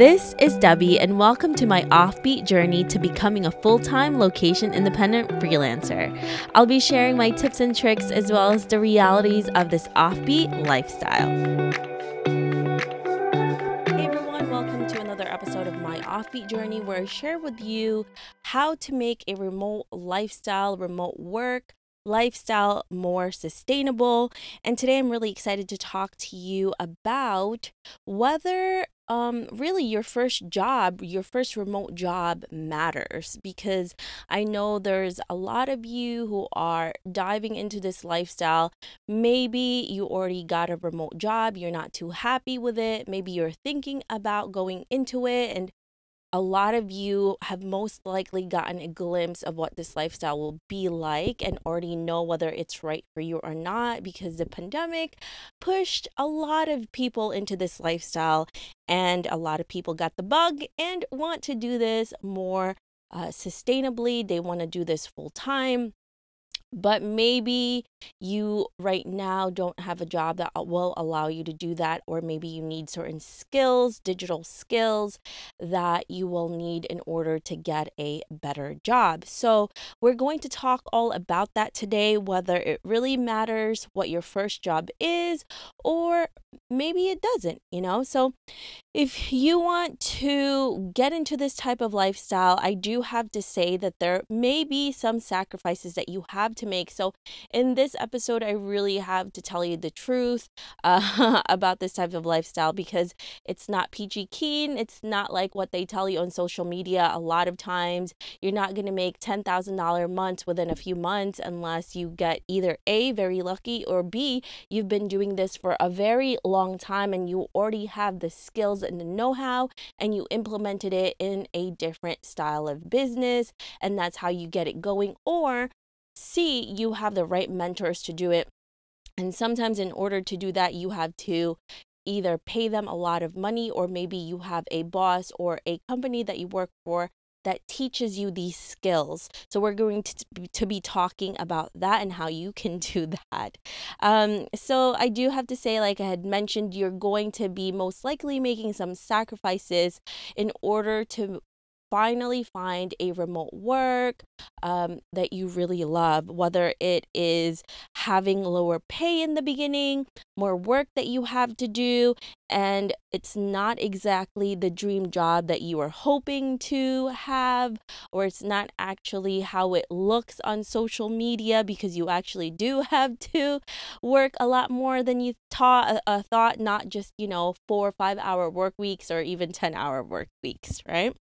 This is Debbie, and welcome to my offbeat journey to becoming a full time location independent freelancer. I'll be sharing my tips and tricks as well as the realities of this offbeat lifestyle. Hey everyone, welcome to another episode of my offbeat journey where I share with you how to make a remote lifestyle, remote work, lifestyle more sustainable. And today I'm really excited to talk to you about whether um really your first job, your first remote job matters because I know there's a lot of you who are diving into this lifestyle. Maybe you already got a remote job, you're not too happy with it. Maybe you're thinking about going into it and a lot of you have most likely gotten a glimpse of what this lifestyle will be like and already know whether it's right for you or not because the pandemic pushed a lot of people into this lifestyle and a lot of people got the bug and want to do this more uh, sustainably. They want to do this full time but maybe you right now don't have a job that uh, will allow you to do that or maybe you need certain skills digital skills that you will need in order to get a better job. So we're going to talk all about that today whether it really matters what your first job is or maybe it doesn't you know? So if you want to get into this type of lifestyle, I do have to say that there may be some sacrifices that you have to make. So, in this episode, I really have to tell you the truth uh, about this type of lifestyle because it's not peachy keen. It's not like what they tell you on social media. A lot of times, you're not going to make $10,000 months within a few months unless you get either A, very lucky, or B, you've been doing this for a very long time and you already have the skills and the know how, and you implemented it in a different style of business, and that's how you get it going. Or C, you have the right mentors to do it. And sometimes, in order to do that, you have to either pay them a lot of money, or maybe you have a boss or a company that you work for that teaches you these skills. So, we're going to, to be talking about that and how you can do that. Um, so, I do have to say, like I had mentioned, you're going to be most likely making some sacrifices in order to finally find a remote work um, that you really love, whether it is having lower pay in the beginning, more work that you have to do, and it's not exactly the dream job that you are hoping to have, or it's not actually how it looks on social media because you actually do have to work a lot more than you uh, uh thought, not just, you know, four or five hour work weeks or even 10 hour work weeks, right?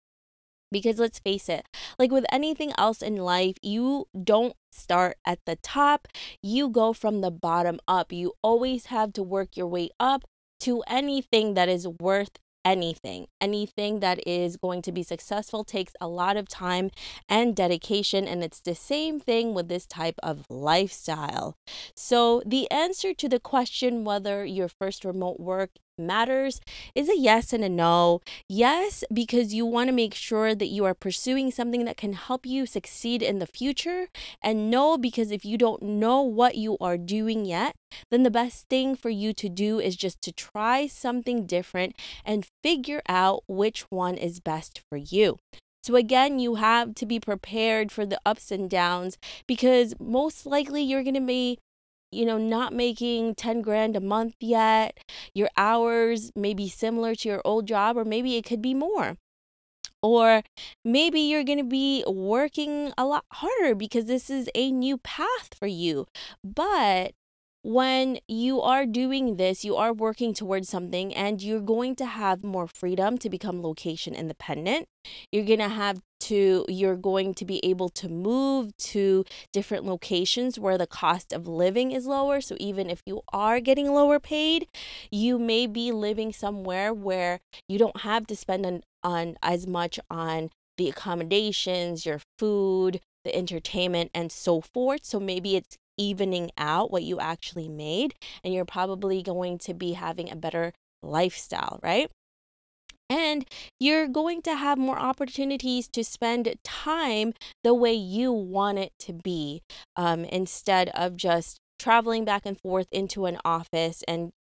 Because let's face it, like with anything else in life, you don't start at the top, you go from the bottom up. You always have to work your way up to anything that is worth anything. Anything that is going to be successful takes a lot of time and dedication. And it's the same thing with this type of lifestyle. So, the answer to the question whether your first remote work matters is a yes and a no. Yes, because you want to make sure that you are pursuing something that can help you succeed in the future. And no, because if you don't know what you are doing yet, then the best thing for you to do is just to try something different and figure out which one is best for you. So, again, you have to be prepared for the ups and downs because most likely you're going to be you know, not making 10 grand a month yet. Your hours may be similar to your old job, or maybe it could be more. Or maybe you're going to be working a lot harder because this is a new path for you. But when you are doing this, you are working towards something and you're going to have more freedom to become location independent. You're going to have to, you're going to be able to move to different locations where the cost of living is lower. So even if you are getting lower paid, you may be living somewhere where you don't have to spend on, on as much on the accommodations, your food, the entertainment, and so forth. So maybe it's evening out what you actually made, and you're probably going to be having a better lifestyle, right? And you're going to have more opportunities to spend time the way you want it to be um, instead of just traveling back and forth into an office. And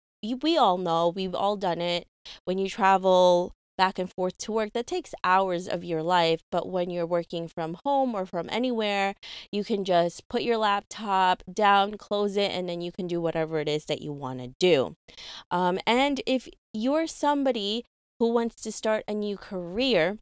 we all know, we've all done it. When you travel back and forth to work, that takes hours of your life. But when you're working from home or from anywhere, you can just put your laptop down, close it, and then you can do whatever it is that you want to do. Um, and if you're somebody who wants to start a new career,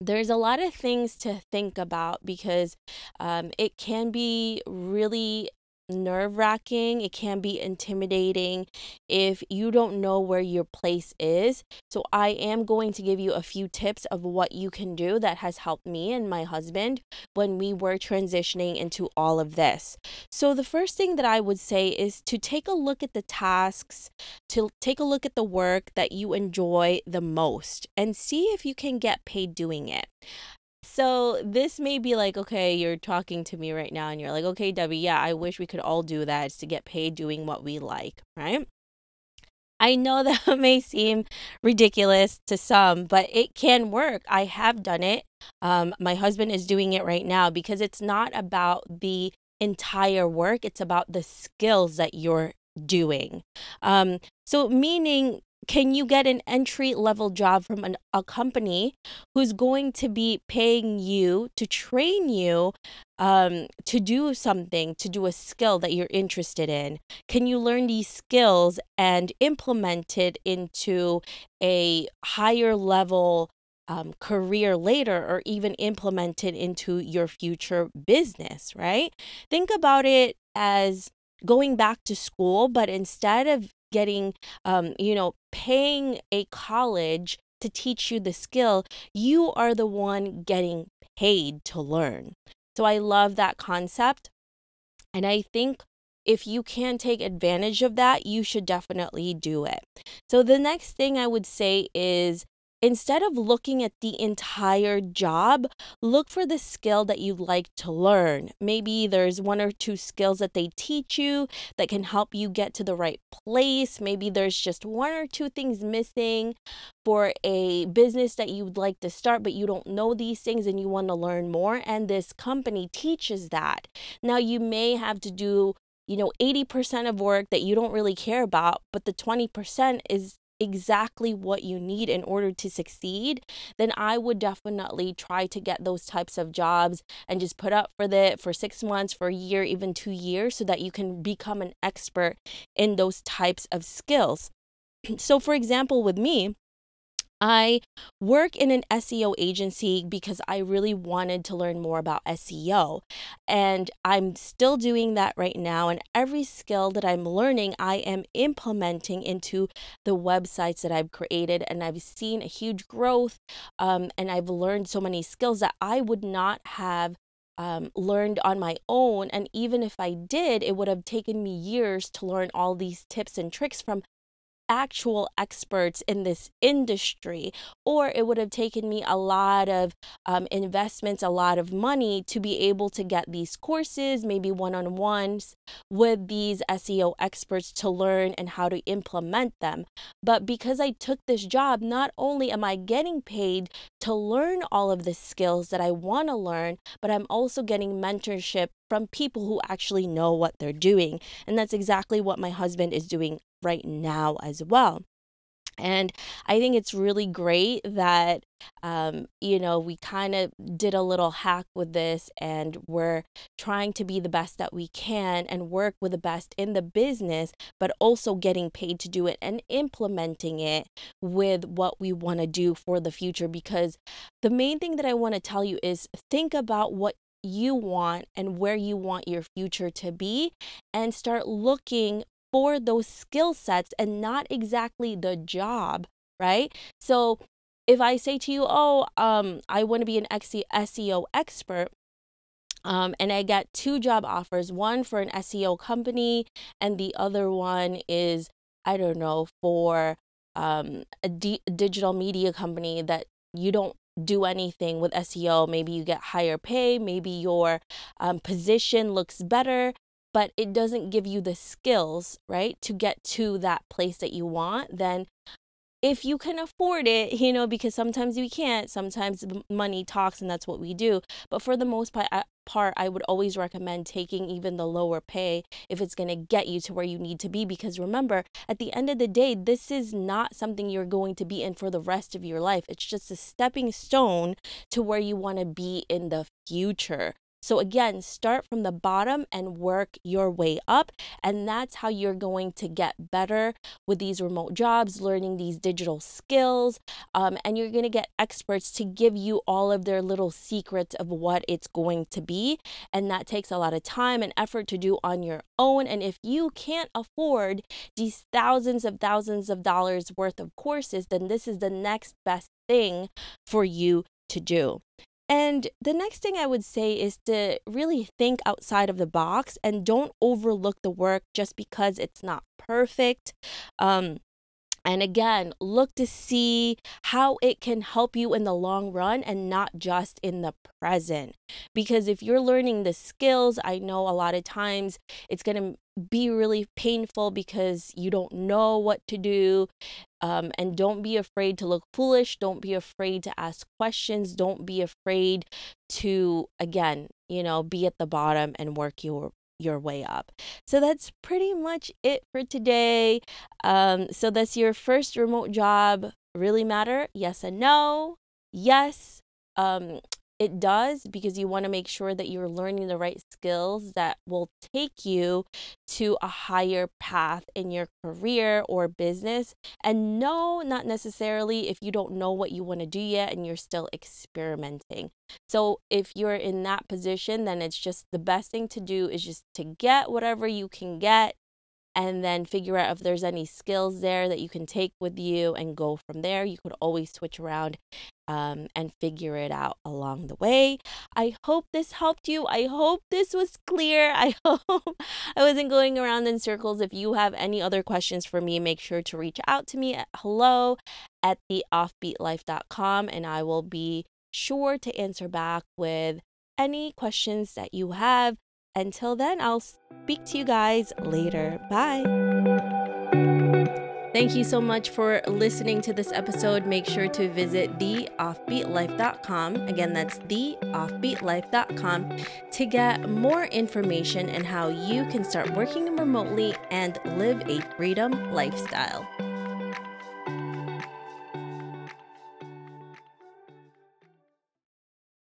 there's a lot of things to think about because um, it can be really nerve wracking. It can be intimidating if you don't know where your place is. So, I am going to give you a few tips of what you can do that has helped me and my husband when we were transitioning into all of this. So, the first thing that I would say is to take a look at the tasks, to take a look at the work that you enjoy the most, and see if you can get paid doing it. So this may be like, okay, you're talking to me right now and you're like, okay, Debbie, yeah, I wish we could all do that to get paid doing what we like, right? I know that may seem ridiculous to some, but it can work. I have done it. Um, my husband is doing it right now because it's not about the entire work, it's about the skills that you're doing. Um, so, meaning can you get an entry level job from an, a company who's going to be paying you to train you um, to do something, to do a skill that you're interested in? Can you learn these skills and implement it into a higher level um, career later or even implement it into your future business, right? Think about it as going back to school, but instead of getting, um, you know, paying a college to teach you the skill, you are the one getting paid to learn. So I love that concept. And I think if you can take advantage of that, you should definitely do it. So the next thing I would say is instead of looking at the entire job, look for the skill that you'd like to learn. Maybe there's one or two skills that they teach you that can help you get to the right place. Maybe there's just one or two things missing for a business that you'd like to start, but you don't know these things and you want to learn more. And this company teaches that. Now, you may have to do you know 80% of work that you don't really care about but the 20% is exactly what you need in order to succeed, then I would definitely try to get those types of jobs and just put up for it for six months, for a year, even two years, so that you can become an expert in those types of skills. So, for example, with me, I work in an SEO agency because I really wanted to learn more about SEO. And I'm still doing that right now. And every skill that I'm learning, I am implementing into the websites that I've created. And I've seen a huge growth. Um, and I've learned so many skills that I would not have um, learned on my own. And even if I did, it would have taken me years to learn all these tips and tricks from actual experts in this industry, or it would have taken me a lot of um, investments, a lot of money to be able to get these courses, maybe one on ones with these SEO experts to learn and how to implement them. But because I took this job, not only am I getting paid to learn all of the skills that I want to learn, but I'm also getting mentorship from people who actually know what they're doing. And that's exactly what my husband is doing right now as well. And I think it's really great that, um, you know, we kind of did a little hack with this and we're trying to be the best that we can and work with the best in the business, but also getting paid to do it and implementing it with what we want to do for the future. Because the main thing that I want to tell you is think about what you want and where you want your future to be and start looking for those skill sets and not exactly the job, right? So if I say to you, oh, um, I want to be an SEO expert, um, and I get two job offers one for an SEO company, and the other one is, I don't know, for um, a digital media company that you don't do anything with SEO. Maybe you get higher pay, maybe your um, position looks better, but it doesn't give you the skills, right, to get to that place that you want, then if you can afford it, you know, because sometimes we can't, sometimes money talks and that's what we do. But for the most part, I, would always recommend taking even the lower pay if it's going to get you to where you need to be. Because remember, at the end of the day, this is not something you're going to be in for the rest of your life. It's just a stepping stone to where you want to be in the future. So, again, start from the bottom and work your way up. And that's how you're going to get better with these remote jobs, learning these digital skills. Um, and you're going to get experts to give you all of their little secrets of what it's going to be. And that takes a lot of time and effort to do on your own. And if you can't afford these thousands of thousands of dollars worth of courses, then this is the next best thing for you to do. And the next thing I would say is to really think outside of the box and don't overlook the work just because it's not perfect. Um, and again, look to see how it can help you in the long run and not just in the present. Because if you're learning the skills, I know a lot of times it's going to be really painful because you don't know what to do. Um, and don't be afraid to look foolish. Don't be afraid to ask questions. Don't be afraid to, again, you know, be at the bottom and work your your way up. So that's pretty much it for today. Um, so that's your first remote job really matter? Yes and no. Yes. Um, it does because you want to make sure that you're learning the right skills that will take you to a higher path in your career or business. And no, not necessarily if you don't know what you want to do yet and you're still experimenting. So if you're in that position, then it's just the best thing to do is just to get whatever you can get and then figure out if there's any skills there that you can take with you and go from there. You could always switch around um, and figure it out along the way. I hope this helped you. I hope this was clear. I hope I wasn't going around in circles. If you have any other questions for me, make sure to reach out to me at hello at theoffbeatlife.com and I will be sure to answer back with any questions that you have. Until then, I'll speak to you guys later. Bye. Thank you so much for listening to this episode. Make sure to visit theoffbeatlife.com. Again, that's theoffbeatlife.com to get more information and how you can start working remotely and live a freedom lifestyle.